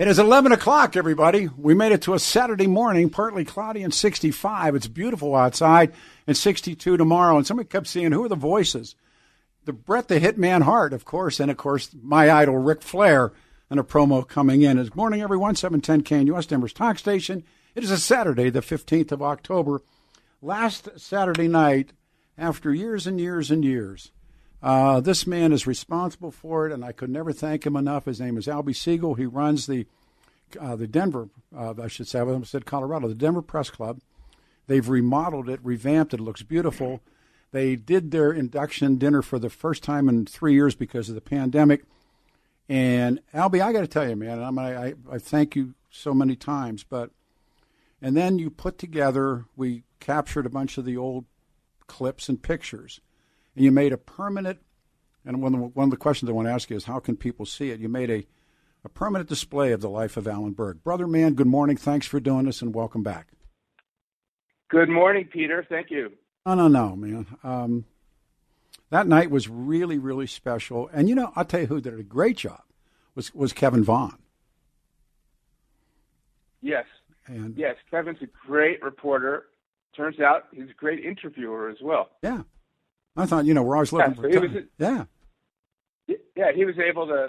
It is 11 o'clock, everybody. We made it to a Saturday morning, partly cloudy and 65. It's beautiful outside and 62 tomorrow. And somebody kept saying, Who are the voices? The Bret the Hitman Hart, of course, and of course, my idol, Ric Flair, and a promo coming in. Good morning, everyone. 710 KNUS Denver's Talk Station. It is a Saturday, the 15th of October. Last Saturday night, after years and years and years, uh, this man is responsible for it, and I could never thank him enough. His name is Albie Siegel. He runs the uh, the Denver, uh, I should say, I almost said Colorado, the Denver Press Club. They've remodeled it, revamped it. It looks beautiful. They did their induction dinner for the first time in three years because of the pandemic. And Albie, I got to tell you, man, I, mean, I, I thank you so many times, but and then you put together. We captured a bunch of the old clips and pictures you made a permanent. And one of, the, one of the questions I want to ask you is, how can people see it? You made a, a permanent display of the life of Alan Berg. Brother man, good morning. Thanks for doing this, and welcome back. Good morning, Peter. Thank you. No, no, no, man. Um, that night was really, really special. And you know, I'll tell you who did a great job was was Kevin Vaughn. Yes. And yes, Kevin's a great reporter. Turns out he's a great interviewer as well. Yeah. I thought, you know, we're always looking yeah, for so time. Was, yeah. Yeah, he was able to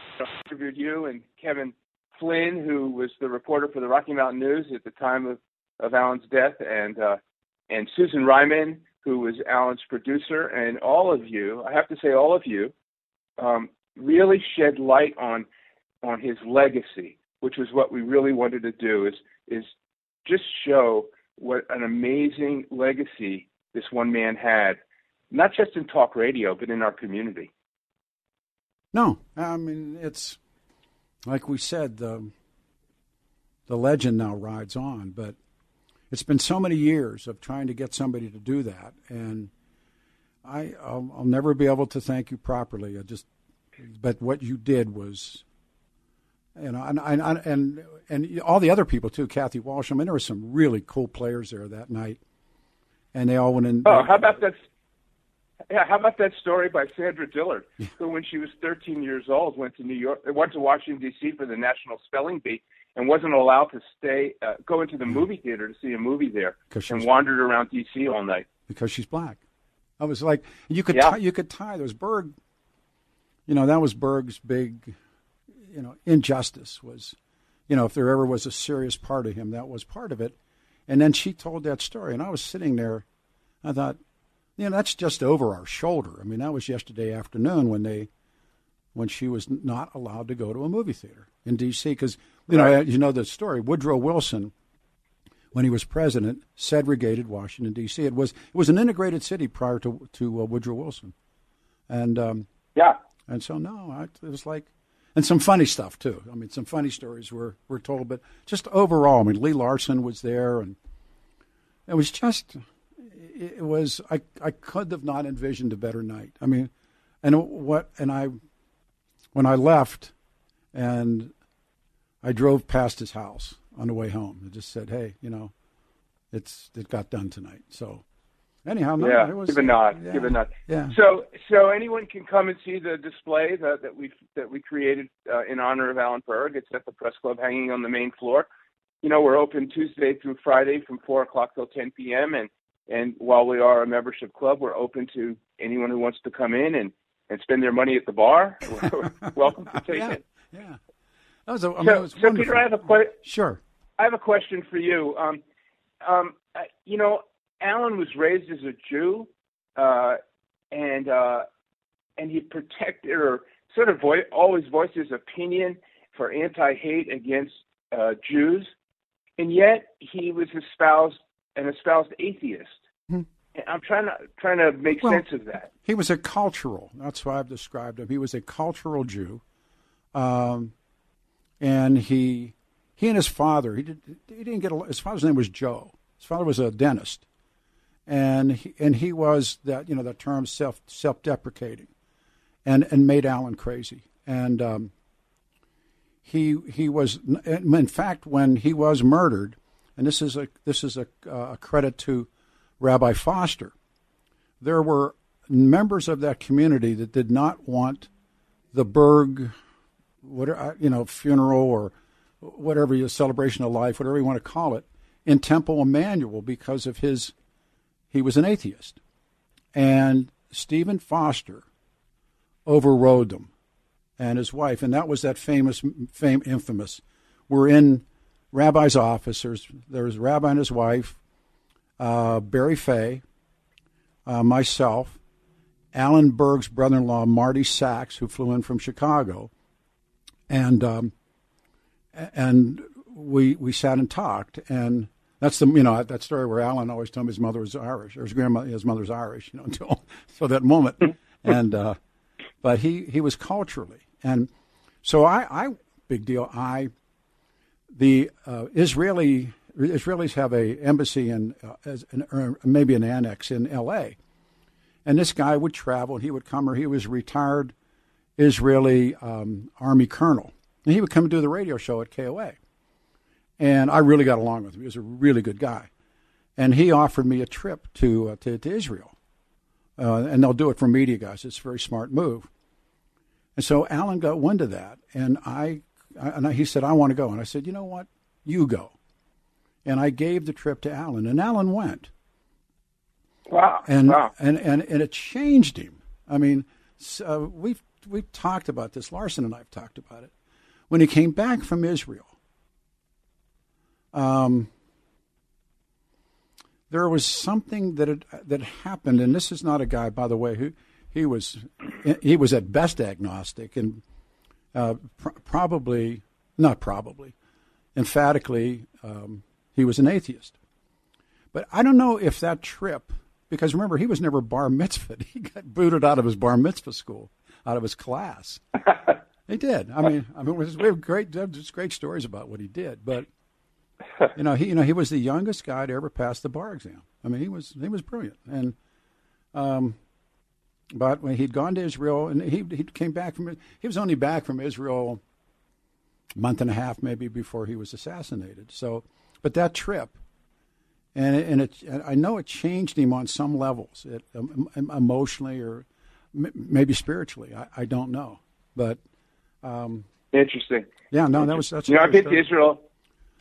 interview you and Kevin Flynn, who was the reporter for the Rocky Mountain News at the time of, of Alan's death, and uh, and Susan Ryman, who was Alan's producer, and all of you. I have to say, all of you um, really shed light on on his legacy, which was what we really wanted to do. Is is just show what an amazing legacy this one man had not just in talk radio, but in our community. No, I mean it's like we said the the legend now rides on, but it's been so many years of trying to get somebody to do that, and I I'll, I'll never be able to thank you properly. I just, but what you did was you know, and and and and all the other people too, Kathy Walsh. I mean, there were some really cool players there that night, and they all went in. Oh, how about that? Yeah, how about that story by Sandra Dillard, who, when she was 13 years old, went to New York, went to Washington D.C. for the National Spelling Bee, and wasn't allowed to stay, uh, go into the movie theater to see a movie there, and wandered around D.C. all night because she's black. I was like, you could yeah. tie, you could tie. There was Berg. You know, that was Berg's big, you know, injustice was, you know, if there ever was a serious part of him, that was part of it. And then she told that story, and I was sitting there. I thought, you know, that's just over our shoulder. I mean, that was yesterday afternoon when they, when she was not allowed to go to a movie theater in D.C. Because you know, you know the story. Woodrow Wilson, when he was president, segregated Washington D.C. It was it was an integrated city prior to to uh, Woodrow Wilson, and um, yeah, and so no, I, it was like, and some funny stuff too. I mean, some funny stories were were told, but just overall, I mean, Lee Larson was there, and it was just it was I I could have not envisioned a better night. I mean, and what and I when I left and I drove past his house on the way home. I just said, "Hey, you know, it's it got done tonight." So anyhow, no, yeah, it was, give a nod, yeah, give a nod. Yeah. So so anyone can come and see the display that that we that we created uh, in honor of Alan Berg. It's at the Press Club, hanging on the main floor. You know, we're open Tuesday through Friday from four o'clock till ten p.m. and and while we are a membership club, we're open to anyone who wants to come in and, and spend their money at the bar. welcome to take yeah, it. Yeah. That was a, I mean, so, was so. Peter, I have a que- Sure. I have a question for you. Um, um, you know, Alan was raised as a Jew, uh, and uh, and he protected or sort of vo- always voiced his opinion for anti-hate against uh, Jews, and yet he was espoused an espoused atheist. Hmm. I'm trying to trying to make Well, sense of that. He was a cultural. That's why I've described him. He was a cultural Jew. Um, and he he and his father he did he didn't get a, his father's name was Joe. His father was a dentist, and he, and he was that you know the term self self deprecating, and and made Alan crazy. And um, he he was in fact when he was murdered, and this is a this is a, a credit to Rabbi Foster. There were members of that community that did not want the Berg, whatever uh, you know, funeral or whatever your celebration of life, whatever you want to call it, in Temple Emanuel because of his he was an atheist. And Steven Foster overrode them and his wife, and that was that famous, fame, infamous. We're in Rabbi's office. There was Rabbi and his wife, uh, Barry Fay, uh, myself, Alan Berg's brother-in-law, Marty Sachs, who flew in from Chicago, and um, and we we sat and talked, and that's the you know that story where Alan always told me his mother was Irish or his grandmother his mother's Irish you know until so that moment. And uh, but he he was culturally. And so I I big deal I the uh, Israeli Israelis have a embassy in uh, an, maybe an annex in L.A. and this guy would travel and he would come or he was retired Israeli um, army colonel and he would come and do the radio show at KOA and I really got along with him. He was a really good guy, and he offered me a trip to uh, to, to, Israel, uh, and they'll do it for media guys. It's a very smart move. And so Alan got wind of that, and I, I and I, he said I want to go, and I said you know what, you go, and I gave the trip to Alan, and Alan went. Wow! And wow. and and and it changed him. I mean, uh, we've we've talked about this. Larson and I've talked about it. When he came back from Israel um, there was something that had, that happened, and this is not a guy, by the way, who he was he was at best agnostic and uh, pr- probably not probably emphatically um, he was an atheist. But I don't know if that trip, because remember he was never bar mitzvahed. He got booted out of his bar mitzvah school, out of his class. he did. I mean, I mean, we have great, just great stories about what he did, but you know, he you know he was the youngest guy to ever pass the bar exam. I mean, he was he was brilliant, and um, but when he'd gone to Israel, and he he came back from he was only back from Israel a month and a half maybe before he was assassinated. So, but that trip, and it, and it I know it changed him on some levels, it, um, emotionally or m- maybe spiritually. I, I don't know, but um, interesting. Yeah, no, that was that's. You know, I've been to Israel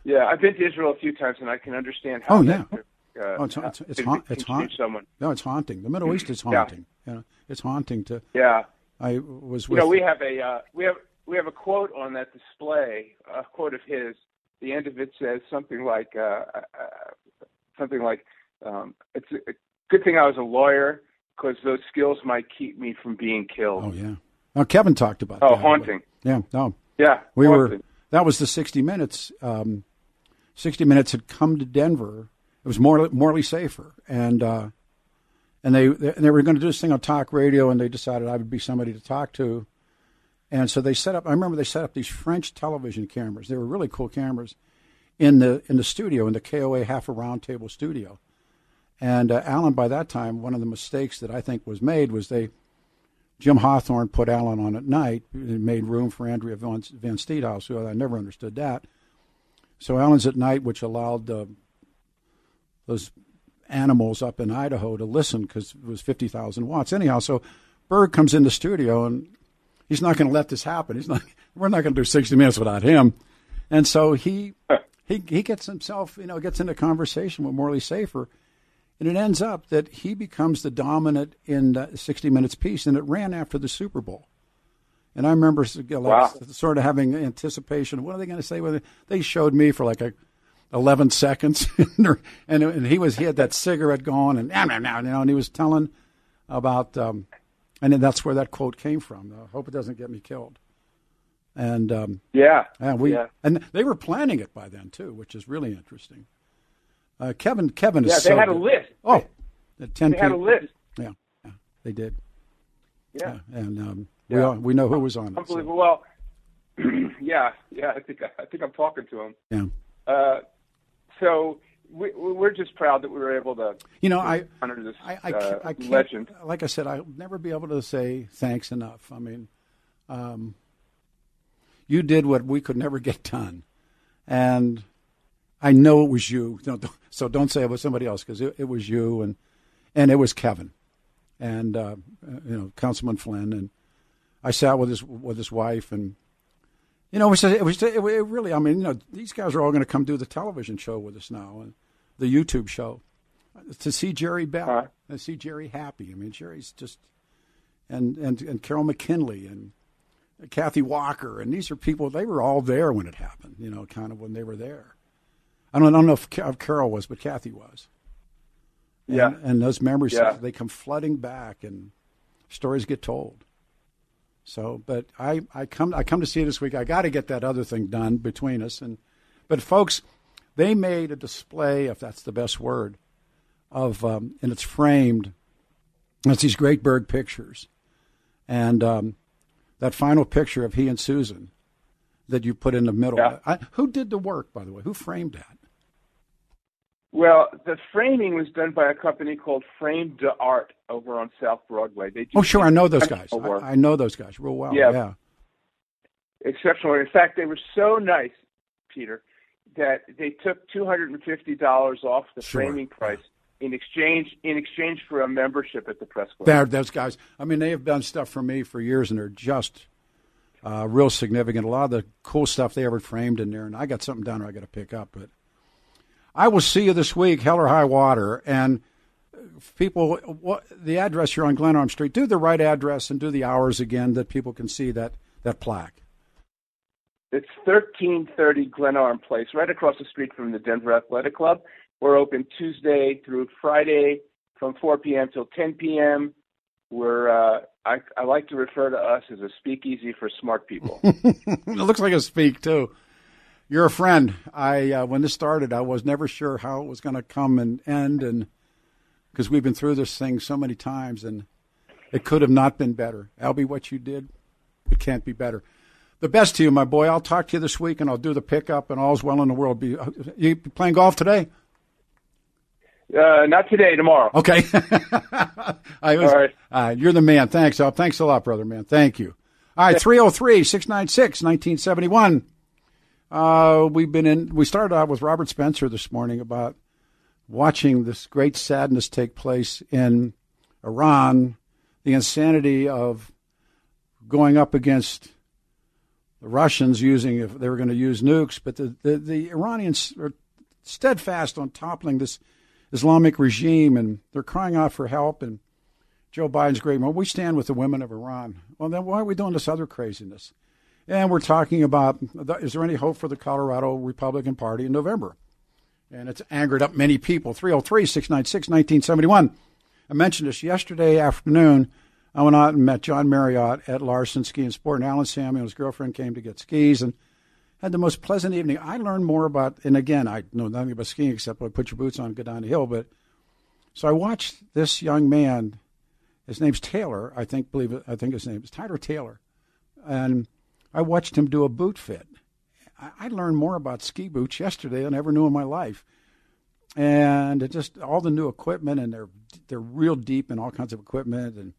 yeah, I've been to Israel a few times, and I can understand how. Oh yeah. Uh, oh, it's it's it's, ha- it's haunting. Someone. No, it's haunting. The Middle East is haunting. Yeah. You know, it's haunting to. Yeah. I was. With, you know, we have a uh, we have we have a quote on that display. A quote of his. The end of it says something like uh, uh, something like um, it's a good thing I was a lawyer because those skills might keep me from being killed. Oh yeah. Now Kevin talked about. Oh, that, haunting. Yeah. No. Yeah. We haunting. were. That was the 60 Minutes. Um, 60 Minutes had come to Denver. It was more Morley Safer, and uh, and they they were going to do this thing on talk radio, and they decided I would be somebody to talk to, and so they set up. I remember they set up these French television cameras. They were really cool cameras in the in the studio in the KOA half a round table studio, and uh, Alan by that time one of the mistakes that I think was made was they. Jim Hawthorne put Alan on at night and made room for Andrea Van, Van Steenhouse, who I never understood that. So Alan's at night, which allowed uh, those animals up in Idaho to listen because it was 50,000 watts. Anyhow, so Berg comes in the studio and he's not going to let this happen. He's not. We're not going to do 60 minutes without him. And so he he he gets himself, you know, gets into conversation with Morley Safer, and it ends up that he becomes the dominant in the 60 Minutes piece, and it ran after the Super Bowl. And I remember like, wow. sort of having anticipation. What are they going to say? When they showed me for like a 11 seconds, and, and he was he had that cigarette going, and you know, and he was telling about, um, and that's where that quote came from. I hope it doesn't get me killed. And um, yeah, and we yeah. and they were planning it by then too, which is really interesting. Uh, Kevin, Kevin is yeah. They so had a list. Oh, at ten they had a list. Yeah, yeah, they did. Yeah, and um, we all, we know who was on it. so. unbelievable. Well, yeah, yeah. I think I think I'm talking to him. Yeah. Uh, so we, we're just proud that we were able to. You know, I honor this I, I, uh, I can't, legend. Like I said, I'll never be able to say thanks enough. I mean, um, you did what we could never get done, and I know it was you. So don't say it was somebody else because it, it, was you and and it was Kevin, and uh, you know Councilman Flynn, and I sat with his with his wife and. You know, it was, it was it really. I mean, you know, these guys are all going to come do the television show with us now, and the YouTube show to see Jerry Bell, huh? to see Jerry happy. I mean, Jerry's just and and and Carol McKinley and Kathy Walker, and these are people. They were all there when it happened. You know, kind of when they were there. I don't, I don't know if, if Carol was, but Kathy was. And, yeah, and those memories yeah. they come flooding back, and stories get told. So, but I, I come I come to see you this week. I got to get that other thing done between us, and but folks, they made a display, if that's the best word, of um, and it's framed. It's these great Berg pictures, and um, that final picture of he and Susan that you put in the middle. Yeah. I, who did the work, by the way? Who framed that? Well, the framing was done by a company called Frame de Art over on South Broadway. They Oh, sure, I know those guys. I, I know those guys real well. Yeah. yeah. exceptional. In fact, they were so nice, Peter, that they took two hundred and fifty dollars off the Sure. framing price in exchange in exchange for a membership at the press club. They're, those guys. I mean, they have done stuff for me for years, and they're just uh, real significant. A lot of the cool stuff they ever framed in there, and I got something down there I got to pick up. But I will see you this week, hell or high water, and people. What the address here on Glenarm Street? Do the right address and do the hours again that people can see that that plaque. It's thirteen thirty Glenarm Place, right across the street from the Denver Athletic Club. We're open Tuesday through Friday from four p.m. till ten p.m. We're uh, I, I like to refer to us as a speakeasy for smart people. it looks like a speak too. You're a friend. I uh, when this started, I was never sure how it was going to come and end, and because we've been through this thing so many times, and it could have not been better. Albie, what you did, it can't be better. The best to you, my boy. I'll talk to you this week, and I'll do the pickup, and all's well in the world. Be you playing golf today? uh, not today, tomorrow. Okay. I was, All right. Uh, you're the man. Thanks, Al. Thanks a lot, brother, man. Thank you. All right, 303 696 1971. Uh, we've been in, we started out with Robert Spencer this morning about watching this great sadness take place in Iran, the insanity of going up against the Russians using, if they were going to use nukes, but the, the, the Iranians are steadfast on toppling this Islamic regime, and they're crying out for help. And Joe Biden's great. Well, we stand with the women of Iran. Well, then why are we doing this other craziness? And we're talking about is there any hope for the Colorado Republican Party in November? And it's angered up many people. 303 696 1971. I mentioned this yesterday afternoon. I went out and met John Marriott at Larson Ski and Sport, and Alan Samuel and his girlfriend came to get skis and had the most pleasant evening. I learned more about, and again, I know nothing about skiing except put your boots on and go down the hill. But so I watched this young man. His name's Taylor, I think. Believe. I think his name is Tyler Taylor, and I watched him do a boot fit. I, I learned more about ski boots yesterday than I ever knew in my life, and it just all the new equipment, and they're they're real deep in all kinds of equipment, and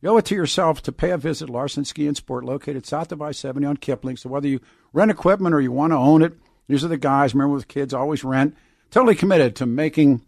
you owe it to yourself to pay a visit Larson Ski and Sport, located south of I-70 on Kipling. So whether you rent equipment or you want to own it, these are the guys. Remember, with kids, always rent. Totally committed to making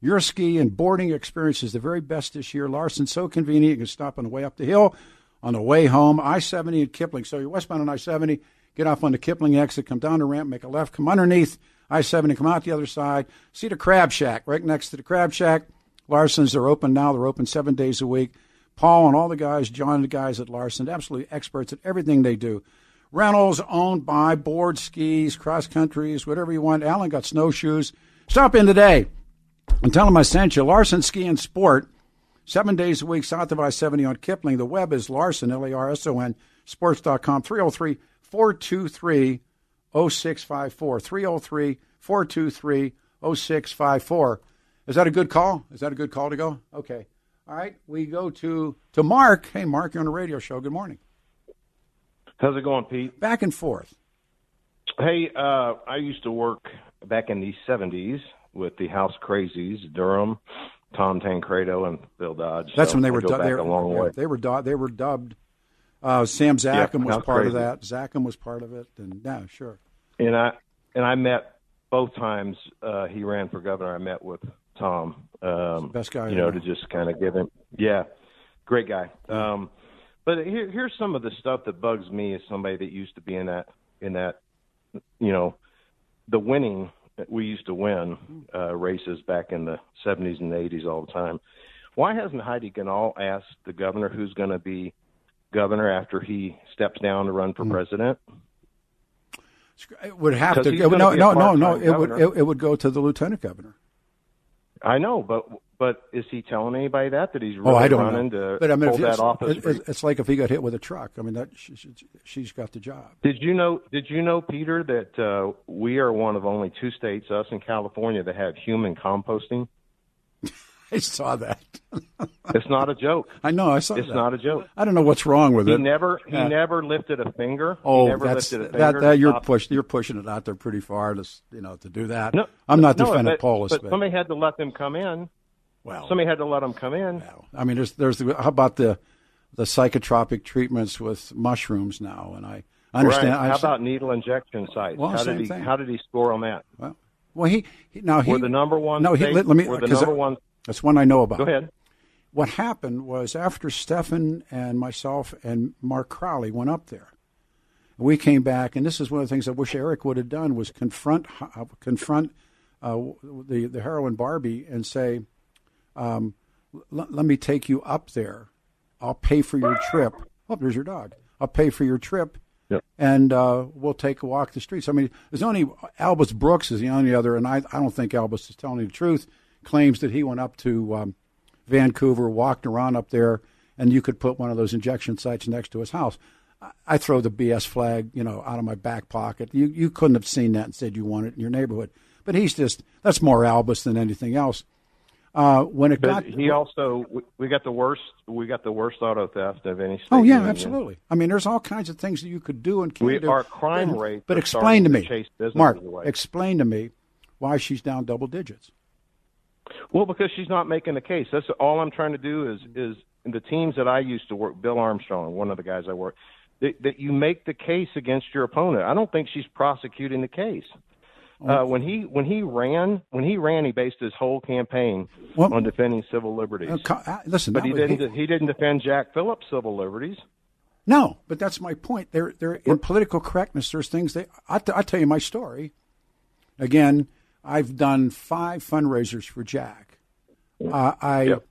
your ski and boarding experiences the very best this year. Larson, so convenient. You can stop on the way up the hill, on the way home. I-70 and Kipling. So you're westbound on I-70, get off on the Kipling exit, come down the ramp, make a left, come underneath I-70, come out the other side. See the Crab Shack right next to the Crab Shack. Larson's, they're open now. They're open seven days a week. Paul and all the guys, John and the guys at Larson, absolutely experts at everything they do. Rentals owned by board skis, cross countries, whatever you want. Alan got snowshoes. Stop in today and tell them I sent you. Larson Ski and Sport, seven days a week south of I 70 on Kipling. The web is Larson, L A R S O N, sports.com, 303 423 0654. 303 423 0654. Is that a good call? Is that a good call to go? Okay. All right, we go to to Mark. Hey, Mark, you're on a radio show. Good morning. How's it going, Pete? Back and forth. Hey, uh, I used to work back in the 70s with the House Crazies, Durham, Tom Tancredo, and Bill Dodge. That's So when they were du- they, a long yeah, way. they were du- they were dubbed. Uh, Sam Zakhem was House part of that. Zakhem was part of it, and yeah, sure. and I and I met both times uh, he ran for governor. I met with Tom. Um, Best guy you know, know. to just kind of give him, yeah, great guy. Um, but here, here's some of the stuff that bugs me as somebody that used to be in that in that, you know, the winning. We used to win uh, races back in the 70s and 80s all the time. Why hasn't Heidi Ganahl asked the governor who's going to be governor after he steps down to run for Hmm. president? It would have to. It no, no, no, no. It would. It, it would go to the lieutenant governor. I know, but but is he telling anybody that that he's really oh, I don't running know. to But I mean, pull that it's, office? it, it- it's like if he got hit with a truck. I mean, that she, she's got the job. did you know? Did you know, Peter, that uh, we are one of only two states, us in California, that have human composting? I saw that. It's not a joke. I know. I saw that. It's that. not a joke. I don't know what's wrong with He it. never he Yeah. never lifted a finger. Oh, he never that's lifted a that. finger That you're stop- push, You're pushing it out there pretty far to you know to do that. No, I'm not no, defending but, Polis, but but, somebody had to let them come in. well, Somebody had to let them come in. well, I mean, there's there's the, how about the the psychotropic treatments with mushrooms now, and I understand. Right. I How about needle injection sites? Well, how same did he thing. how did he score on that? well, well, he, he now he We're the number one. No, he, state- let, me. We're the number I- one. That's one I know about. Go ahead. What happened was after Stefan and myself and Mark Crowley went up there, we came back, and this is one of the things I wish Eric would have done was confront uh, confront uh, the the heroin Barbie and say, um, l- "Let me take you up there. I'll pay for your trip. Oh, there's your dog. I'll pay for your trip." Yep. And uh, we'll take a walk the streets. I mean, there's only Albus Brooks is the only other, and I, I don't think Albus is telling the truth. Claims that he went up to um, Vancouver, walked around up there, and you could put one of those injection sites next to his house. I, throw the BS flag, you know, out of my back pocket. You you couldn't have seen that and said you want it in your neighborhood. But he's just that's more Albus than anything else. Uh, when it But got he also we- got the worst we got the worst auto theft of any state. oh yeah, union. absolutely. I mean, there's all kinds of things that you could do and can We do. our crime rate. But explain to me, chase Mark. away. Explain to me why she's down double digits. Well, because she's not making the case. That's all I'm trying to do is is the teams that I used to work. Bill Armstrong, one of the guys I work, that, that you make the case against your opponent. I don't think she's prosecuting the case. Uh, when he when he ran when he ran, he based his whole campaign Well- on defending civil liberties. Uh, uh, listen, but he didn't he didn't defend Jack Phillips' civil liberties. No, but that's my point. There, there in political correctness, there's things they. I t- I'll tell you my story. Again, I've done five fundraisers for Jack. Uh, I, Yep.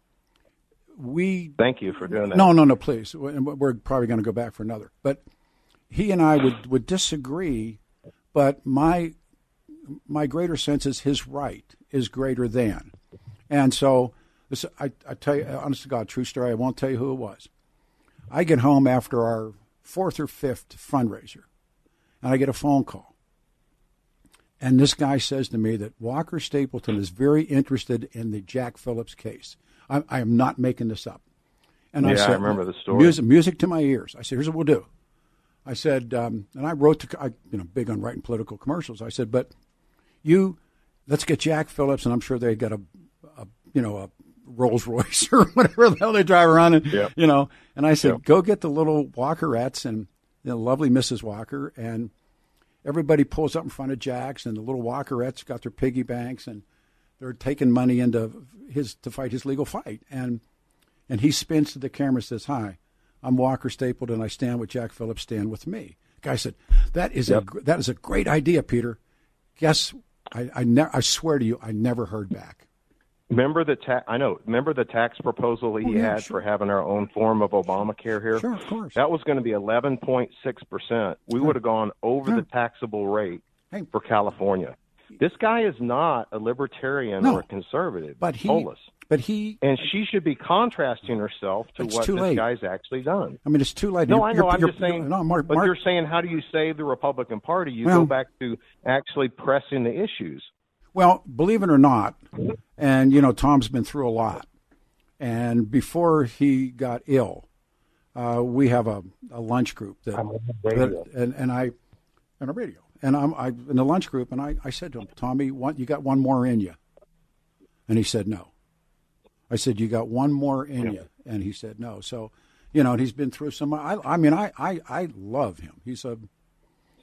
we. Thank you for doing that. No, no, no. Please, We- we're probably going to go back for another. But he and I would would disagree. But my my greater sense is his right is greater than, and so this. I, I tell you, honest to God, true story. I won't tell you who it was. I get home after our fourth or fifth fundraiser, and I get a phone call. And this guy says to me that Walker Stapleton is very interested in the Jack Phillips case. I, I am not making this up. And I Yeah, I said, remember the story. Music, music to my ears. I said, here's what we'll do. I said, um, and I wrote to, I, you know, big on writing political commercials. I said, but you, let's get Jack Phillips, and I'm sure they got a, a you know, a Rolls Royce or whatever the hell they drive around in, Yep. you know. And I said, Yep. go get the little Walkerettes and the lovely Mrs. Walker, and everybody pulls up in front of Jack's, and the little Walkerettes got their piggy banks, and they're taking money into his to fight his legal fight, and and he spins to the camera and says, "Hi, I'm Walker Stapleton. And I stand with Jack Phillips. Stand with me." Guy said, "That is a gr- that is a great idea, Peter." Guess I I, ne- I swear to you, I never heard back. Remember the ta- I know. Remember the tax proposal he Oh, yeah, had sure. for having our own form of Obamacare here. Sure, of course. That was going to be eleven point six percent. We would have gone over the taxable rate Hey. for California. This guy is not a libertarian No. or a conservative. But he, Polis. but he. and she should be contrasting herself to what this late. guy's actually done. I mean, it's too late. No, You're- I know. you're- I'm you're- just saying. No, Mark. but Mark you're saying, how do you save the Republican Party? You Well- go back to actually pressing the issues. Well, believe it or not, and you know, Tom's been through a lot. And before he got ill, uh, we have a, a lunch group that, that and, and I and a radio and I'm I in the lunch group and I, I said to him, Tommy, what you got one more in you? And he said no. I said you got one more in yeah. you, and he said no. So, you know, and he's been through some. I, I mean, I, I I love him. He's a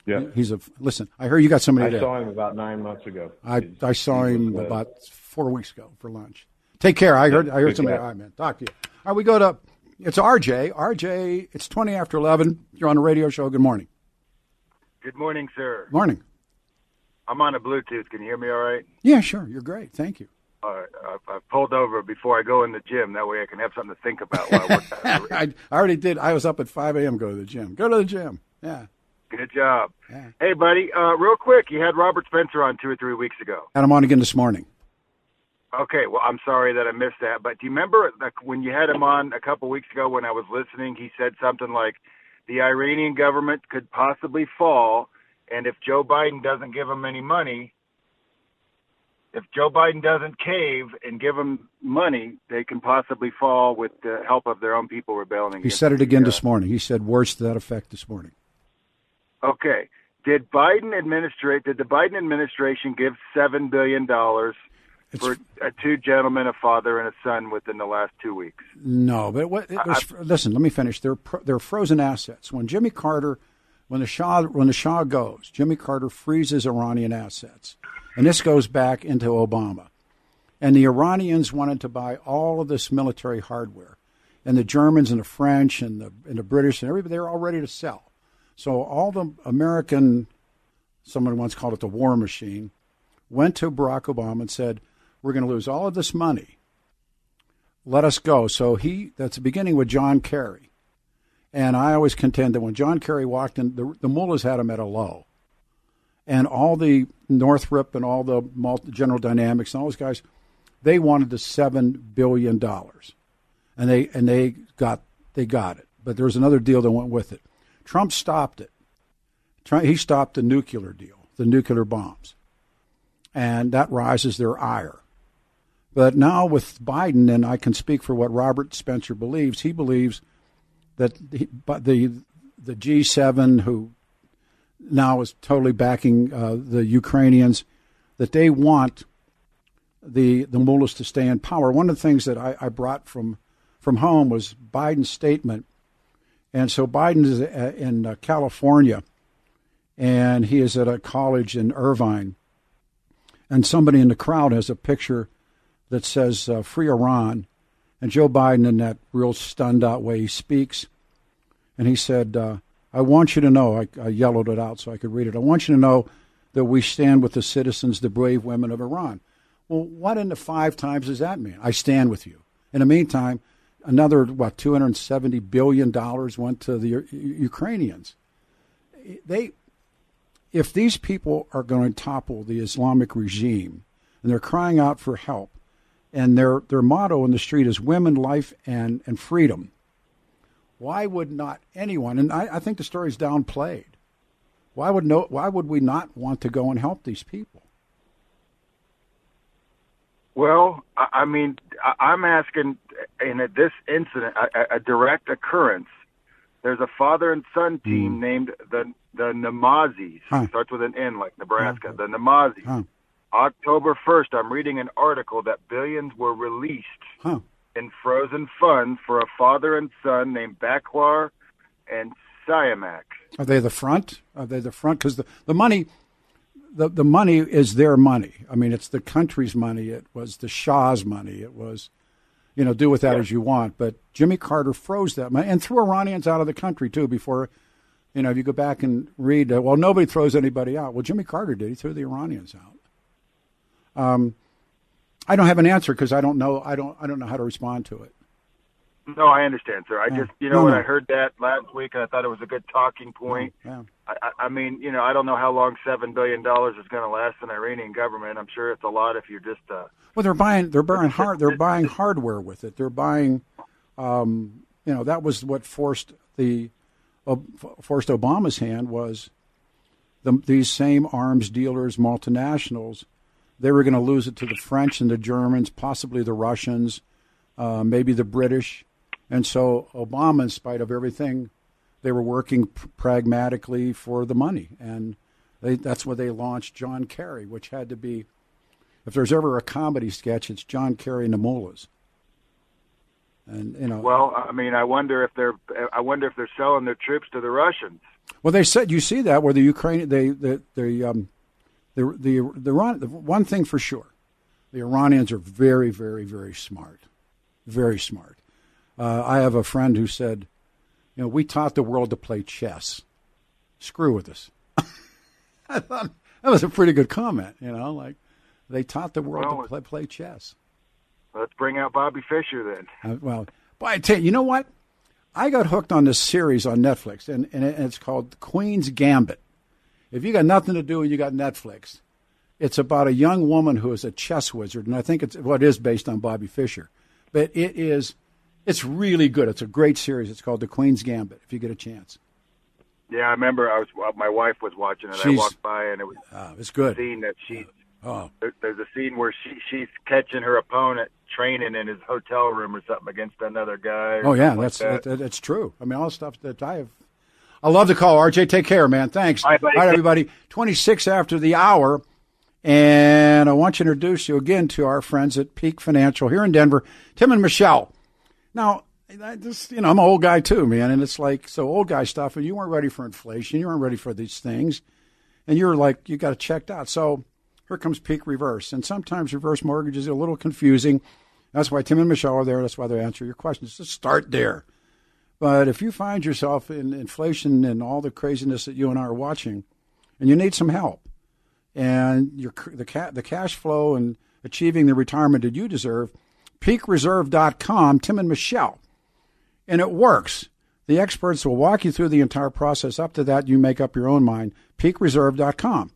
yeah. He's a listen. I heard you got somebody. I there. saw him about nine months ago. I I saw him about four weeks ago for lunch. Take care. I heard I heard somebody. All right, man. Talk to you. All right, we go to it's RJ. RJ, it's 20 after 11. You're on a radio show. Good morning. Good morning, sir. Morning. I'm on a Bluetooth. Can you hear me all right? Yeah, sure. You're great. Thank you. All right. I've, I've pulled over before I go in the gym. That way I can have something to think about while I work out. I, I already did. I was up at 5 a.m. go to the gym. Go to the gym. Yeah. Good job. Yeah. Hey, buddy, uh, real quick, you had Robert Spencer on two or three weeks ago. And I'm on again this morning. Okay, well, I'm sorry that I missed that. But do you remember like, when you had him on a couple weeks ago when I was listening? He said something like, the Iranian government could possibly fall, and if Joe Biden doesn't give them any money, if Joe Biden doesn't cave and give them money, they can possibly fall with the help of their own people rebelling. He said it again this morning. He said words to that effect this morning. Okay. Did Biden administrate? Did the Biden administration give seven billion dollars for uh, two gentlemen, a father and a son, within the last two weeks? No, but what, was, I, listen. Let me finish. They're they're frozen assets. When Jimmy Carter, when the Shah when the Shah goes, Jimmy Carter freezes Iranian assets, and this goes back into Obama, and the Iranians wanted to buy all of this military hardware, and the Germans and the French and the and the British and everybody they were all ready to sell. So all the American, someone once called it the war machine, went to Barack Obama and said, "We're going to lose all of this money. Let us go." So he that's the beginning with John Kerry, and I always contend that when John Kerry walked in, the, the mullahs had him at a low, and all the Northrop and all the General Dynamics and all those guys, they wanted the seven billion dollars, and they and they got they got it. But there was another deal that went with it. Trump stopped it. He stopped the nuclear deal, the nuclear bombs. And that rises their ire. But now with Biden, and I can speak for what Robert Spencer believes, he believes that the, the, the G7, who now is totally backing uh, the Ukrainians, that they want the the mullahs to stay in power. One of the things that I, I brought from from home was Biden's statement and so Biden is uh, in uh, California, and he is at a college in Irvine. And somebody in the crowd has a picture that says uh, "Free Iran," and Joe Biden, in that real stunned out way, he speaks, and he said, uh, "I want you to know." I, I yellowed it out so I could read it. I want you to know that we stand with the citizens, the brave women of Iran. Well, what in the five times does that mean? I stand with you. In the meantime, another what 270 billion dollars went to the Ukrainians. They if these people are going to topple the Islamic regime and they're crying out for help and their their motto in the street is women, life and and freedom. Why would not anyone and I, I think the story is downplayed. Why would no why would we not want to go and help these people? Well, I mean, I'm asking in a, this incident, a, a, direct occurrence. There's a father and son team mm. named the the Namazis. Huh. Starts with an N, like Nebraska. The Namazis. Huh. October 1st, I'm reading an article that billions were released huh. in frozen funds for a father and son named Bakhlar and Siamak. Are they the front? Are they the front? Because the, the money the the money is their money. I mean, it's the country's money. It was the Shah's money. It was, you know, do with that yeah. as you want. But Jimmy Carter froze that money and threw Iranians out of the country too. Before, you know, if you go back and read, uh, well, nobody throws anybody out. Well, Jimmy Carter did. He threw the Iranians out. Um, I don't have an answer because I don't know. I don't. I don't know how to respond to it. No, I understand, sir. I just, you know, no, when no. I heard that last week, and I thought it was a good talking point. Yeah. I, I mean, you know, I don't know how long seven billion dollars is going to last in the Iranian government. I'm sure it's a lot if you're just. Uh, well, they're buying. They're buying hard. They're buying hardware with it. They're buying. Um, you know, that was what forced the uh, forced Obama's hand was the, these same arms dealers, multinationals. They were going to lose it to the French and the Germans, possibly the Russians, uh, maybe the British And so Obama, in spite of everything, they were working pragmatically for the money, and they, that's where they launched John Kerry, which had to be, if there's ever a comedy sketch, it's John Kerry and the Mullahs. And you know, well, I mean, I wonder if they're, I wonder if they're selling their troops to the Russians. Well, they said you see that where the Ukraine, they, the, the, um, the, the, the, the one thing for sure, the Iranians are very, very, very smart, very smart. Uh, I have a friend who said, you know, we taught the world to play chess. Screw with us. I thought that was a pretty good comment. You know, like they taught the world well, to play, play chess. Let's bring out Bobby Fischer then. Uh, well, but I tell you, you know what? I got hooked on this series on Netflix, and, and it's called Queen's Gambit. If you got nothing to do and you got Netflix, it's about a young woman who is a chess wizard, and I think it's what well, is based on Bobby Fischer. But it is, it's really good. It's a great series. It's called The Queen's Gambit. If you get a chance. Yeah, I remember. I was my wife was watching it. She's, I walked by, and it was uh, it's good. Scene that she. Oh. There, there's a scene where she she's catching her opponent training in his hotel room or something against another guy. Oh yeah, that's like that. that's true. I mean, all the stuff that I have. I love the call, RJ. Take care, man. Thanks. All right, all right everybody. Twenty six after the hour, and I want to introduce you again to our friends at Peak Financial here in Denver, Tim and Michelle. Now, I just you know, I'm an old guy too, man, and it's like so old guy stuff. And you weren't ready for inflation. You weren't ready for these things, and you're like you got it checked out. So here comes peak reverse. And sometimes reverse mortgages are a little confusing. That's why Tim and Michelle are there. That's why they answer your questions. Just start there. But if you find yourself in inflation and all the craziness that you and I are watching, and you need some help, and your the ca- the cash flow and achieving the retirement that you deserve, peakreverse.com, Tim and Michelle. And it works. The experts will walk you through the entire process. Up to that, you make up your own mind. peakreverse.com.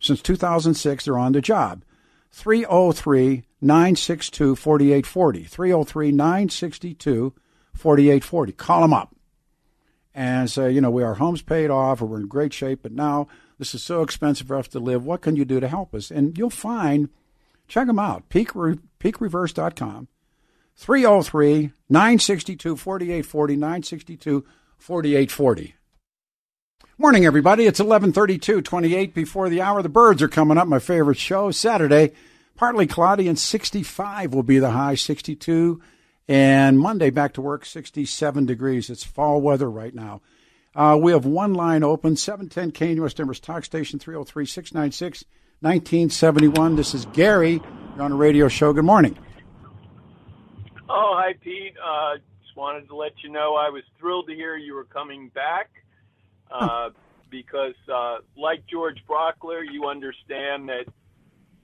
Since 2006, they're on the job. 303 962 4840. 303 962 4840. Call them up and say, you know, we our home's paid off or we're in great shape, but now this is so expensive for us to live. What can you do to help us? And you'll find, check them out, peak, peakreverse.com. 303 962 4840, 962 4840. Morning, everybody. It's 1132, 28 before the hour. The birds are coming up, my favorite show. Saturday, partly cloudy and 65 will be the high, 62. And Monday, back to work, 67 degrees. It's fall weather right now. Uh, we have one line open, 710 KNUS Denver's Talk Station, 303 696 1971. This is Gary. You're on a radio show. Good morning. Oh, hi, Pete. Uh, just wanted to let you know I was thrilled to hear you were coming back. Uh, because, uh, like George Brauchler, you understand that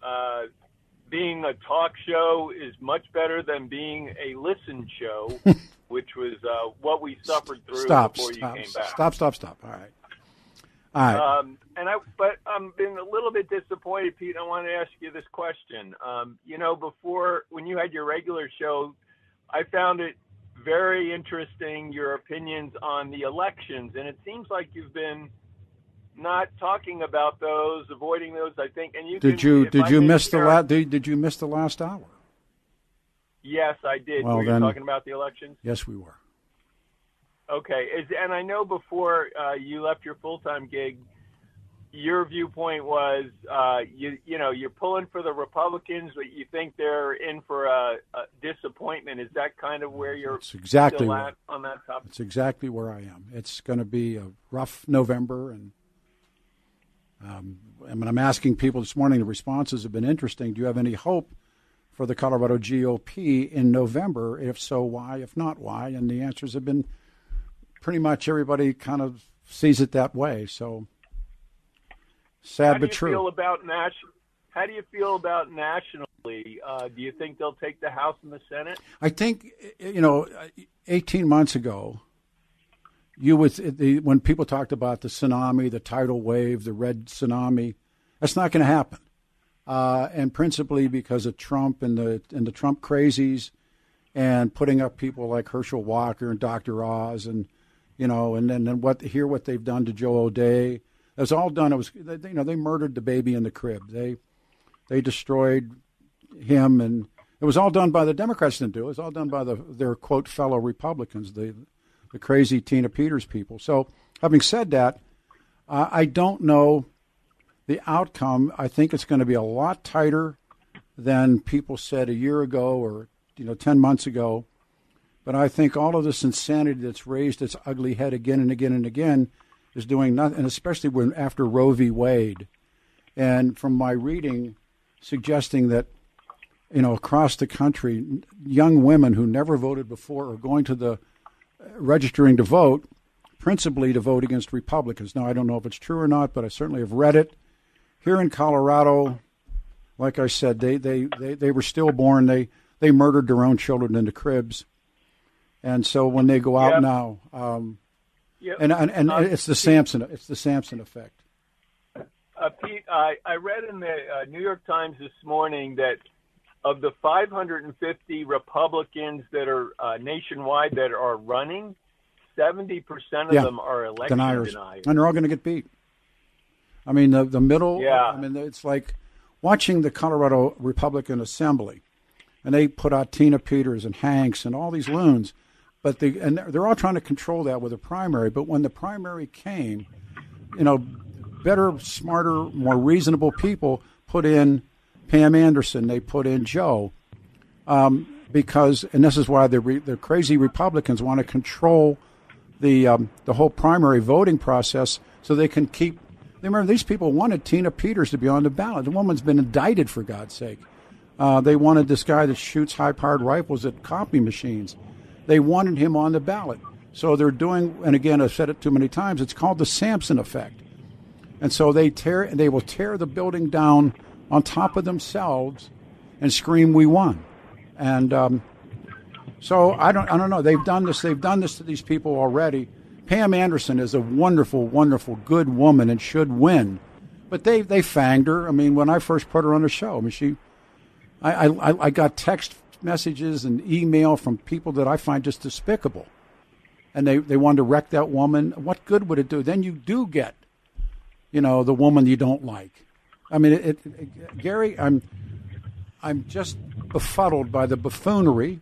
uh, being a talk show is much better than being a listen show, which was uh, what we suffered through stop, before stop, you came back. Stop, stop, stop. All right. All right. Um, and I, but I'm been a little bit disappointed, Pete. I want to ask you this question. Um, you know, before when you had your regular show, I found it very interesting your opinions on the elections, and it seems like you've been not talking about those, avoiding those. I think, and you did can, you did I you miss the last did, did you miss the last hour? Yes, I did. Well, were then, you talking about the elections? Yes, we were. Okay, Is, and I know before uh, you left your full time gig, your viewpoint was uh, you you know you're pulling for the Republicans, but you think they're in for a, a disappointment. Is that kind of where you're it's exactly still where, at on that topic? It's exactly where I am. It's going to be a rough November, and um, I mean, I'm asking people this morning. The responses have been interesting. Do you have any hope for the Colorado GOP in November? If so, why? If not, why? And the answers have been pretty much everybody kind of sees it that way. So sad but true. Feel about national? How do you feel about nationally? Uh, do you think they'll take the House and the Senate? I think you know, 18 months ago, you with the, when people talked about the tsunami, the tidal wave, the red tsunami, that's not going to happen. Uh, and principally because of Trump and the and the Trump crazies, and putting up people like Herschel Walker and Dr. Oz, and you know, and then and what hear what they've done to Joe O'Dea. Was all done. It was you know they murdered the baby in the crib. They they destroyed him and It was all done by the Democrats. Didn't do it. It was all done by the their quote fellow Republicans, the the crazy Tina Peters people. So, having said that, uh, I don't know the outcome. I think it's going to be a lot tighter than people said a year ago or you know ten months ago. But I think all of this insanity that's raised its ugly head again and again and again is doing nothing, and especially when after Roe v. Wade, and from my reading, suggesting that you know across the country, young women who never voted before are going to the uh, registering to vote, principally to vote against Republicans. Now I don't know if it's true or not, but I certainly have read it. Here in Colorado, like I said, they they they, they were stillborn. They they murdered their own children in the cribs and so when they go out Yep. now, um, Yep. and and, and Uh, it's the Samson it's the Samson effect. Uh, Pete, I, I read in the uh, New York Times this morning that of the 550 Republicans that are uh, nationwide that are running, 70% of Yeah. them are election deniers, deniers. and they're all going to get beat. I mean, the the middle. Yeah. I mean, it's like watching the Colorado Republican Assembly, and they put out Tina Peters and Hanks and all these loons, but they and they're all trying to control that with a primary. But when the primary came, you know, better, smarter, more reasonable people put in Pam Anderson. They put in Joe. Um, because, and this is why the re, the crazy Republicans want to control the um, the whole primary voting process so they can keep. Remember, these people wanted Tina Peters to be on the ballot. The woman's been indicted for God's sake. Uh, they wanted this guy that shoots high-powered rifles at copy machines. They wanted him on the ballot. So they're doing, and again, I've said it too many times. It's called the Samson effect, and so they tear, they will tear the building down on top of themselves and scream, "We won!" And um, so I don't I don't know. They've done this. They've done this to these people already. Pam Anderson is a wonderful, wonderful, good woman and should win. But they they fanged her. I mean, when I first put her on the show, I mean she, I I, I got text messages and email from people that I find just despicable, and they they wanted to wreck that woman. What good would it do? Then you do get, you know, the woman you don't like. I mean, it, it, it Gary, I'm I'm just befuddled by the buffoonery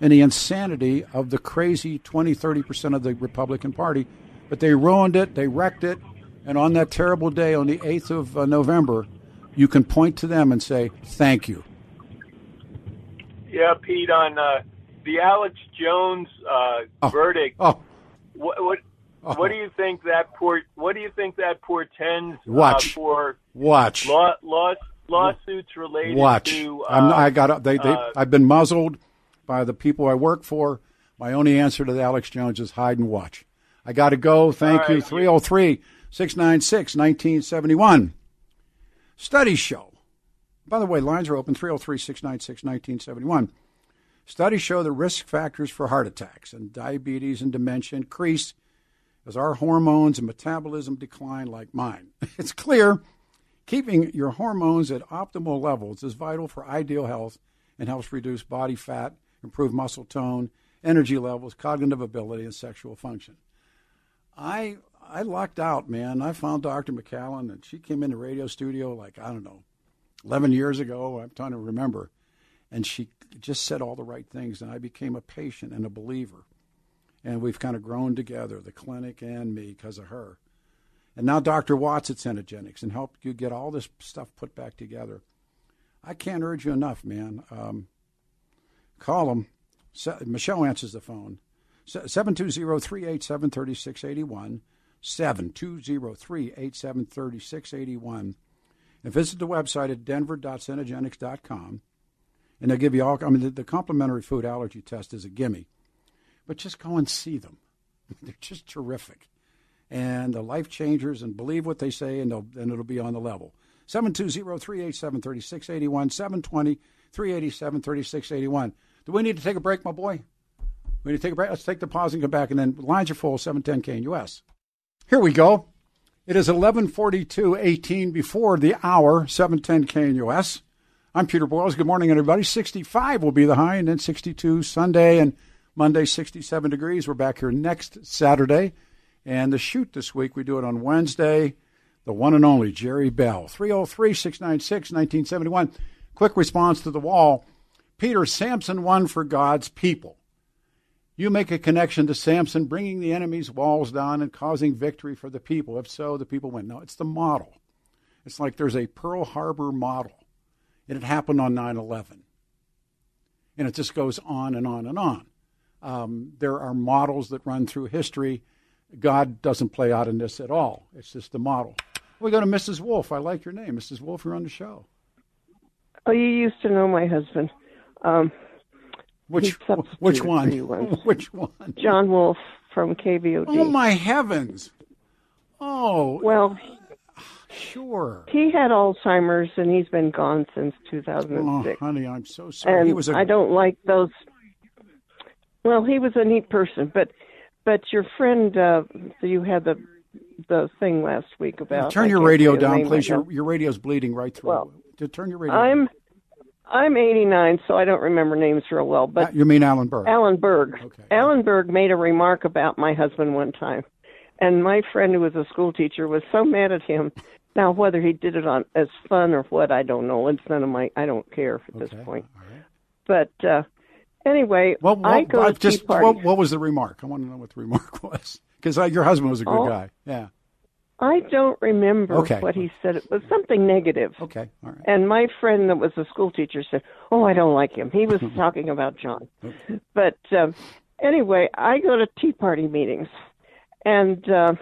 and the insanity of the crazy 20, 30% of the Republican Party. But they ruined it, they wrecked it, and on that terrible day, on the 8th of uh, November, you can point to them and say, thank you. Yeah, Pete, on uh, the Alex Jones uh, Oh. verdict, Oh, what, what, what do you think that port? What do you think that portends uh, Watch. for watch. law, law, lawsuits related Watch. to? Uh, I'm, I got they, they, uh, I've been muzzled by the people I work for. My only answer to the Alex Jones is hide and watch. I got to go. Thank All you. right. 303 696 1971. Studies show. By the way, lines are open 303 696 1971. Studies show the risk factors for heart attacks and diabetes and dementia increase as our hormones and metabolism decline, like mine. It's clear keeping your hormones at optimal levels is vital for ideal health and helps reduce body fat, improve muscle tone, energy levels, cognitive ability, and sexual function. I I lucked out, man. I found Dr. McCallan, and she came in the radio studio like I don't know, eleven years ago. I'm trying to remember, and she just said all the right things, and I became a patient and a believer. And we've kind of grown together, the clinic and me, because of her. And now Dr. Watts at Cenegenics and helped you get all this stuff put back together. I can't urge you enough, man. Um, call them. Se- Michelle answers the phone. 720-387-3681. 720-387-3681. And visit the website at denver.cenegenics.com. And they'll give you all, I mean, the, the complimentary food allergy test is a gimme. But just go and see them. They're just terrific. And the life changers, and believe what they say, and, and it'll be on the level. 720-387-3681, 720-387-3681. Do we need to take a break, my boy? We need to take a break. Let's take the pause and come back, and then lines are full, 710 KNUS. Here we go. It is 1142, 18 before the hour, 710 KNUS. I'm Peter Boyles. Good morning, everybody. 65 will be the high, and then 62 Sunday, and Monday, 67 degrees. We're back here next Saturday. And the shoot this week, we do it on Wednesday. The one and only Jerry Bell, 303 696 1971. Quick response to the wall. Peter, Samson won for God's people. You make a connection to Samson bringing the enemy's walls down and causing victory for the people. If so, the people win. No, it's the model. It's like there's a Pearl Harbor model, and it happened on 9 11. And it just goes on and on and on. Um, there are models that run through history. God doesn't play out in this at all. It's just the model. We go to Mrs. Wolf. I like your name, Mrs. Wolf. You're on the show. Oh, you used to know my husband. Um, which which one? which one? John Wolf from KVOD. Oh my heavens! Oh well, sure. He had Alzheimer's and he's been gone since 2006. Oh, honey, I'm so sorry. And he was a... I don't like those. Well, he was a neat person, but but your friend, uh, you had the the thing last week about. Turn your radio down, please. Your your radio's bleeding right through. Well, to turn your radio. I'm I'm 89, so I don't remember names real well. But you mean Alan Berg? Alan Berg. Okay. Alan Berg made a remark about my husband one time, and my friend who was a school teacher was so mad at him. Now, whether he did it on as fun or what, I don't know. It's none of my. I don't care at okay. this point. But uh, anyway, well, well, I go well, to just tea parties. what, what, was the remark? I want to know what the remark was because uh, your husband was a good oh, guy. Yeah. I don't remember okay. what he said. It was something negative. Okay, all right. And my friend that was a school teacher said, "Oh, I don't like him." He was talking about John. Okay. But uh, anyway, I go to tea party meetings, and uh,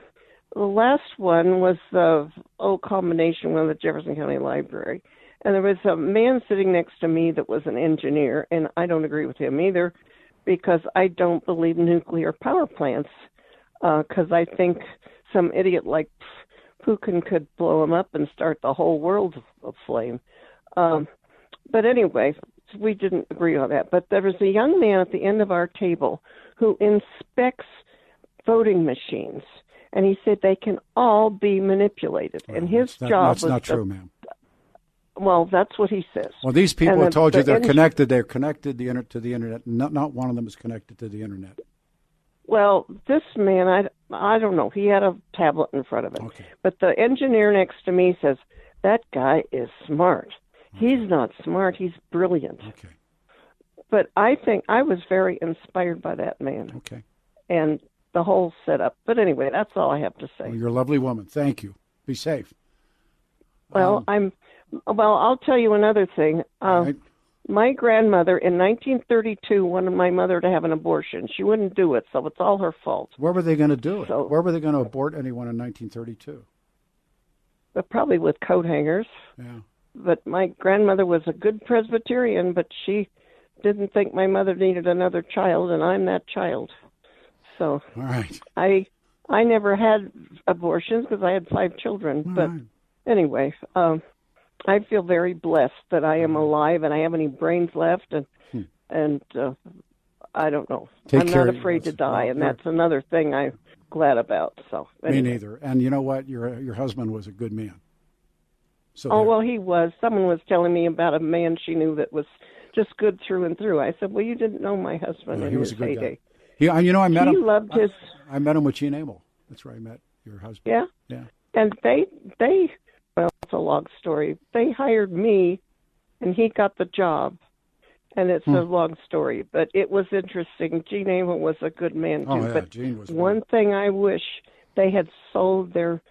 the last one was the old combination one at the Jefferson County Library, and there was a man sitting next to me that was an engineer, and I don't agree with him either, because I don't believe nuclear power plants, because uh, I think some idiot like Putin could blow him up and start the whole world aflame. Um, but anyway, we didn't agree on that. But there was a young man at the end of our table who inspects voting machines, and he said they can all be manipulated. Well, and his not, job that's was not true, ma'am. Well, that's what he says. Well, these people And have the- told you the they're connected. They're connected the inter- to the internet. Not, not one of them is connected to the internet. Well, this man, I, I don't know. He had a tablet in front of him. Okay. But the engineer next to me says, that guy is smart. He's not smart. He's brilliant. Okay. But I think I was very inspired by that man Okay. and the whole setup. But anyway, that's all I have to say. Well, you're a lovely woman. Thank you. Be safe. Well, Um, I'm. Well, I'll tell you another thing. Uh, right. My grandmother in 1932 wanted my mother to have an abortion. She wouldn't do it, so it's all her fault. Where were they going to do it? So- Where were they going to abort anyone in 1932? But probably with coat hangers. Yeah. But my grandmother was a good Presbyterian, but she didn't think my mother needed another child, and I'm that child. So All right. I I never had abortions because I had five children. All but right. anyway, um, I feel very blessed that I am alive and I have any brains left, and Hmm. and uh, I don't know. Take I'm not afraid to die, and that's another thing I'm glad about. So Me neither. And you know what? Your your husband was a good man. So Oh there. well, he was. Someone was telling me about a man she knew that was just good through and through. I said, "Well, you didn't know my husband No, in he was his a good heyday." guy. He, you know, I met he him. loved his I met him with Gene Amole. That's where I met your husband. yeah, Yeah. and they they a long story. They hired me, and he got the job, and it's Hmm. a long story, but it was interesting. Gene Amole was a good man too. Oh yeah, but Gene was one thing I wish they had sold their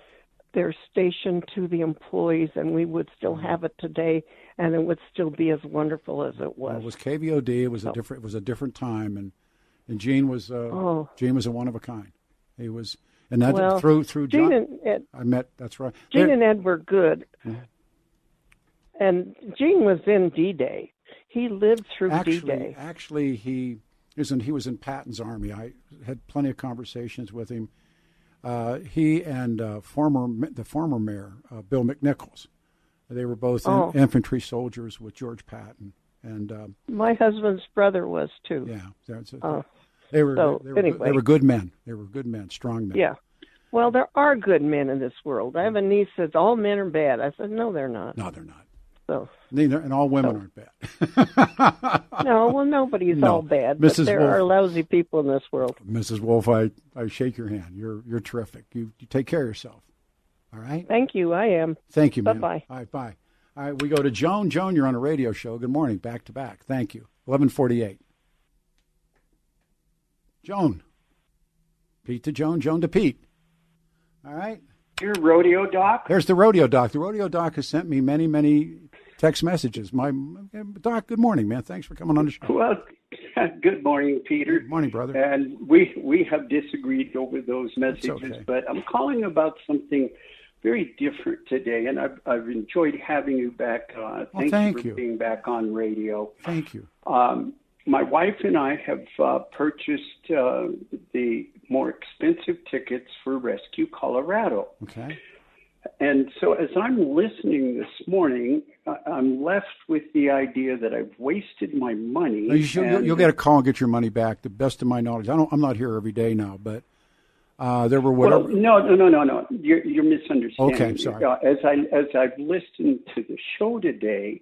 their station to the employees, and we would still Mm-hmm. have it today, and it would still be as wonderful as it Well, was. it was KVOD. It was a Oh. different. It was a different time, and and Gene was uh, Oh. Gene was a one of a kind. He was, and that Well, through through Gene John. and Ed, I met. That's right. Gene and Ed were good, Mhm. and Gene was in D-Day. He lived through actually, D-Day. actually, he isn't. He was in Patton's army. I had plenty of conversations with him. Uh, he and uh, former the former mayor uh, Bill McNichols. They were both in- Oh. infantry soldiers with George Patton, and um, My husband's brother was too. yeah, that's it. Oh. They were so they were, good- anyway. they were good men. They were good men, strong men. Yeah. Well, there are good men in this world. I have a niece that says all men are bad. I said, no, they're not. No, they're not. So Neither, and all women aren't bad. no, well, nobody's No. all bad, Mrs. but there Wolf. are lousy people in this world. Mrs. Wolf, I, I shake your hand. You're you're terrific. You, you take care of yourself. All right. Thank you. I am. Thank you, ma'am. Bye-bye. All right, bye. All right, we go to Joan. Joan, you're on a radio show. Good morning, back to back. Thank you. 1148. Joan. Pete to Joan, Joan to Pete. All right. Your rodeo doc? There's the rodeo doc. The rodeo doc has sent me many, many text messages. My doc, good morning, man. Thanks for coming on the show. Well, good morning, Peter. Good morning, brother. And we we have disagreed over those messages, okay. but I'm calling about something very different today, and I've I've enjoyed having you back. Uh, Well, thank you for you. being back on radio. Thank you. Um, my wife and I have uh, purchased uh, the more expensive tickets for Rescue Colorado. Okay. And so, as I'm listening this morning, I'm left with the idea that I've wasted my money. No, you should, you'll, get a call and get your money back. The best of my knowledge, I don't. I'm not here every day now, but uh, there were whatever. Well, no, no, no, no, no. You're, you're misunderstanding. Okay, me. sorry. Uh, as I as I've listened to the show today,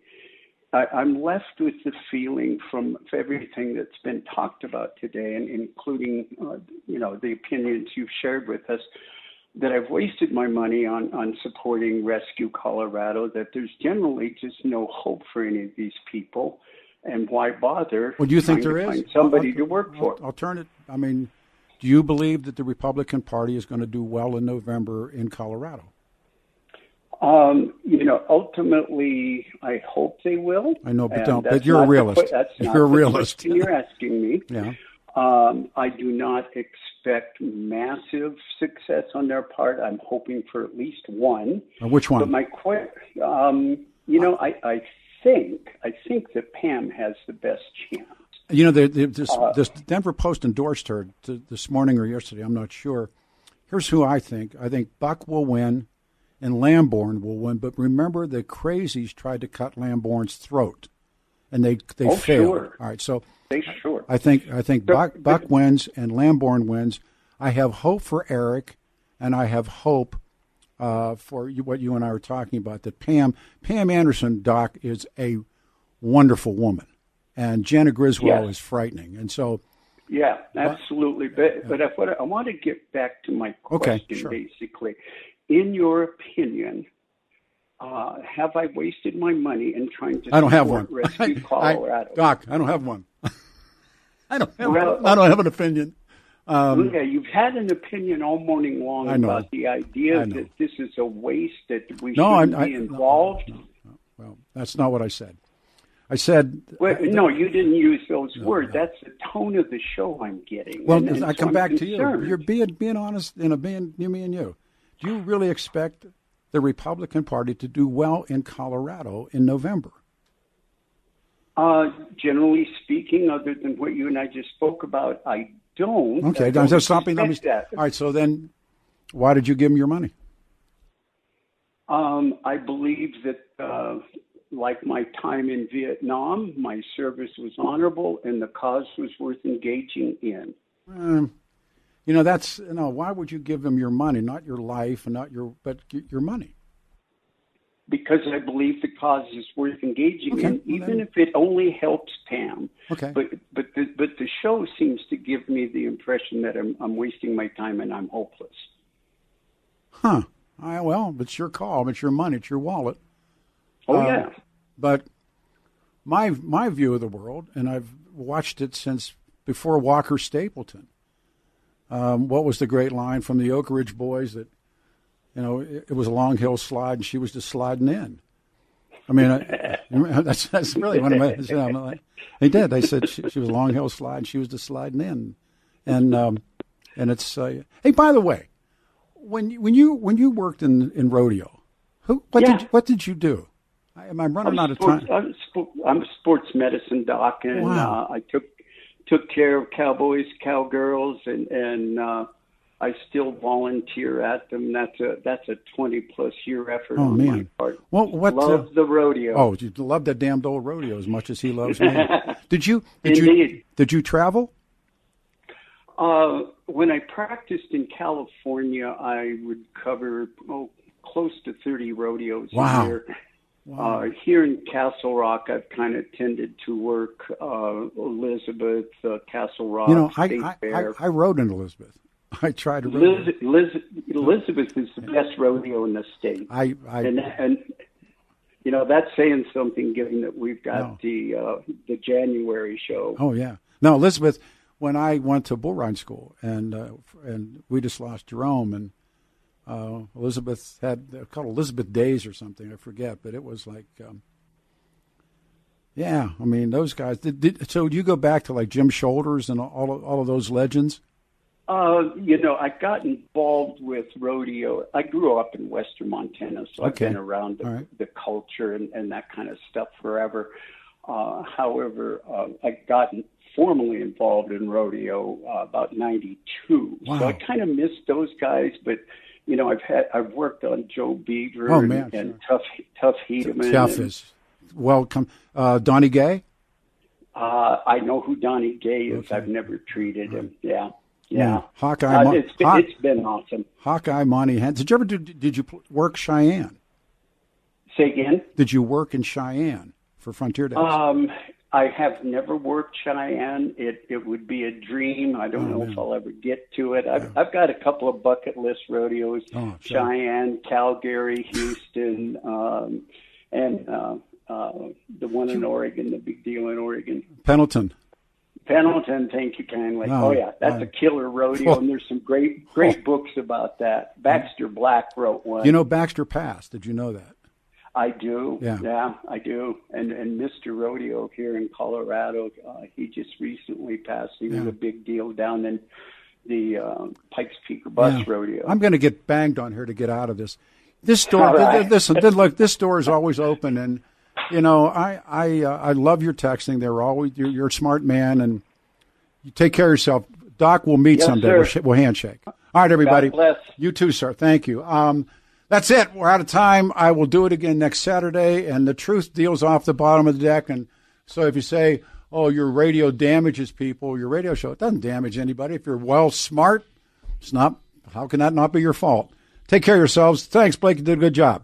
I, I'm left with the feeling from everything that's been talked about today, and including uh, you know the opinions you've shared with us, that I've wasted my money on on supporting Rescue Colorado. That there's generally just no hope for any of these people, and why bother? Well, do you think there is there to is find somebody I'll- to work for? I'll, I'll turn it. I mean, do you believe that the Republican Party is going to do well in November in Colorado? Um, you know, ultimately, I hope they will. I know, but don't- but you're a the realist. que- that's not You're a realist. You're asking me. Yeah. Um, I do not expect massive success on their part. I'm hoping for at least one. Uh, which one? But my que- um, you know, I, I think I think that Pam has the best chance. You know, the, the, this, Uh, this Denver Post endorsed her this morning or yesterday. I'm not sure. Here's who I think. I think Buck will win, and Lamborn will win. But remember, the crazies tried to cut Lamborn's throat, and they they Oh, failed. sure. All right, so They sure. I think I think Buck, Buck wins and Lamborn wins. I have hope for Eric, and I have hope uh, for you, what you and I were talking about. That Pam Pam Anderson, Doc, is a wonderful woman, and Jena Griswold Yes. is frightening. And so, Yeah, absolutely. But but what I want to get back to my Okay, question, sure. basically, in your opinion, uh, have I wasted my money in trying to I don't have one. Rescue I- Colorado? Doc, I don't have one. I don't have. Well, I don't have an opinion. Um, yeah, you've had an opinion all morning long I about the idea I that this is a waste that we No, shouldn't I- be I- no, involved. well, that's not what I said. I said Well, no, you didn't use those words. That's the tone of the show I'm getting. Well, and, and I come back to you. You're being being honest, know, being you, me, and you. Do you really expect the Republican Party to do well in Colorado in November? Uh, generally speaking, other than what you and I just spoke about, I don't. Okay, I don't just stopping. Let me. that. All right, so then, why did you give him your money? Um, I believe that, uh, like my time in Vietnam, my service was honorable and the cause was worth engaging in. Um, you know, that's you know, why would you give them your money, not your life, and not your, but your money? Because I believe the cause is worth engaging Okay, in, even if it only helps Pam. Okay. But but the but the show seems to give me the impression that I'm I'm wasting my time and I'm hopeless. Huh? I, well, it's your call. It's your money. It's your wallet. Oh Um, yeah. But my my view of the world, and I've watched it since before Walker Stapleton. Um, what was the great line from the Oak Ridge Boys that, you know, it, it was a long hill slide and she was just sliding in. I mean, I, that's that's really one of my. You know, like, they did. They said she, she was a long hill slide and she was just sliding in, and um, and it's. Uh, hey, by the way, when you- when you when you worked in in rodeo, who what Yeah. did what did you do? I, am I running I'm out of time? I'm, spo- I'm a sports medicine doc, and Wow. uh, I took took care of cowboys, cowgirls, and and uh, I still volunteer at them. That's a that's a twenty plus year effort Oh on my man! part. Well, what? Love uh, the rodeo. Oh, you love that damned old rodeo as much as he loves me. did you? Did you? Indeed. Did you travel? Uh, when I practiced in California, I would cover oh close to thirty rodeos Wow. a year. Uh, here in Castle Rock, I've kind of tended to work uh, Elizabeth, uh, Castle Rock, you know, I I, I. I rode in Elizabeth. I tried to rode. Liz, Liz, Elizabeth is the best rodeo in the state. I I and and you know that's saying something, given that we've got no. the uh, the January show. Oh yeah, no, Elizabeth. When I went to bull riding school, and uh, and we just lost Jerome, and uh, Elizabeth had called Elizabeth Days or something. I forget, but it was like, um, yeah. I mean, those guys. Did, did, so do you go back to like Jim Shoulders and all of, all of those legends? Uh, you know, I got involved with rodeo. I grew up in Western Montana, so okay. I've been around the, right. the culture and, and that kind of stuff forever. Uh, however, uh, I got formally involved in rodeo uh, about '92, wow. so I kind of missed those guys. But you know, I've had I've worked on Joe Beaver oh, man, and, sure. Tough Tuff Hedeman. Tuff is welcome. Uh, Donnie Gay. Uh, I know who Donnie Gay is. Okay. I've never treated him. Yeah. Yeah, Hawkeye. Uh, it's, been, Haw- it's been awesome. Hawkeye Monty Henson. Did you ever do? Did you work Cheyenne? Say again. Did you work in Cheyenne for Frontier Days? Um, I have never worked Cheyenne. It it would be a dream. I don't oh, know man. if I'll ever get to it. I've yeah. I've got a couple of bucket list rodeos: oh, Cheyenne, Calgary, Houston, um, and uh, uh, the one in Oregon, the big deal in Oregon. Pendleton. Pendleton, thank you kindly. Oh, oh yeah, that's a killer rodeo, and there's some great great oh. books about that. Baxter Black wrote one. You know Baxter passed. Did you know that? I do. Yeah, yeah I do. And and Mr. Rodeo here in Colorado, uh, he just recently passed. He yeah. was a big deal down in the uh, Pikes Peak Bus yeah. Rodeo. I'm going to get banged on here to get out of this. This door, right. this, this, look, this door is always open, and you know, I I uh, I love your texting. They're always you're, you're, a smart man, and you take care of yourself. Doc, we'll meet yes, someday. We'll, we'll, handshake. All right, everybody. You too, sir. Thank you. Um, that's it. We're out of time. I will do it again next Saturday, and the truth deals off the bottom of the deck. And so, if you say, "Oh, your radio damages people," your radio show it doesn't damage anybody. If you're well smart, it's not. How can that not be your fault? Take care of yourselves. Thanks, Blake. You did a good job.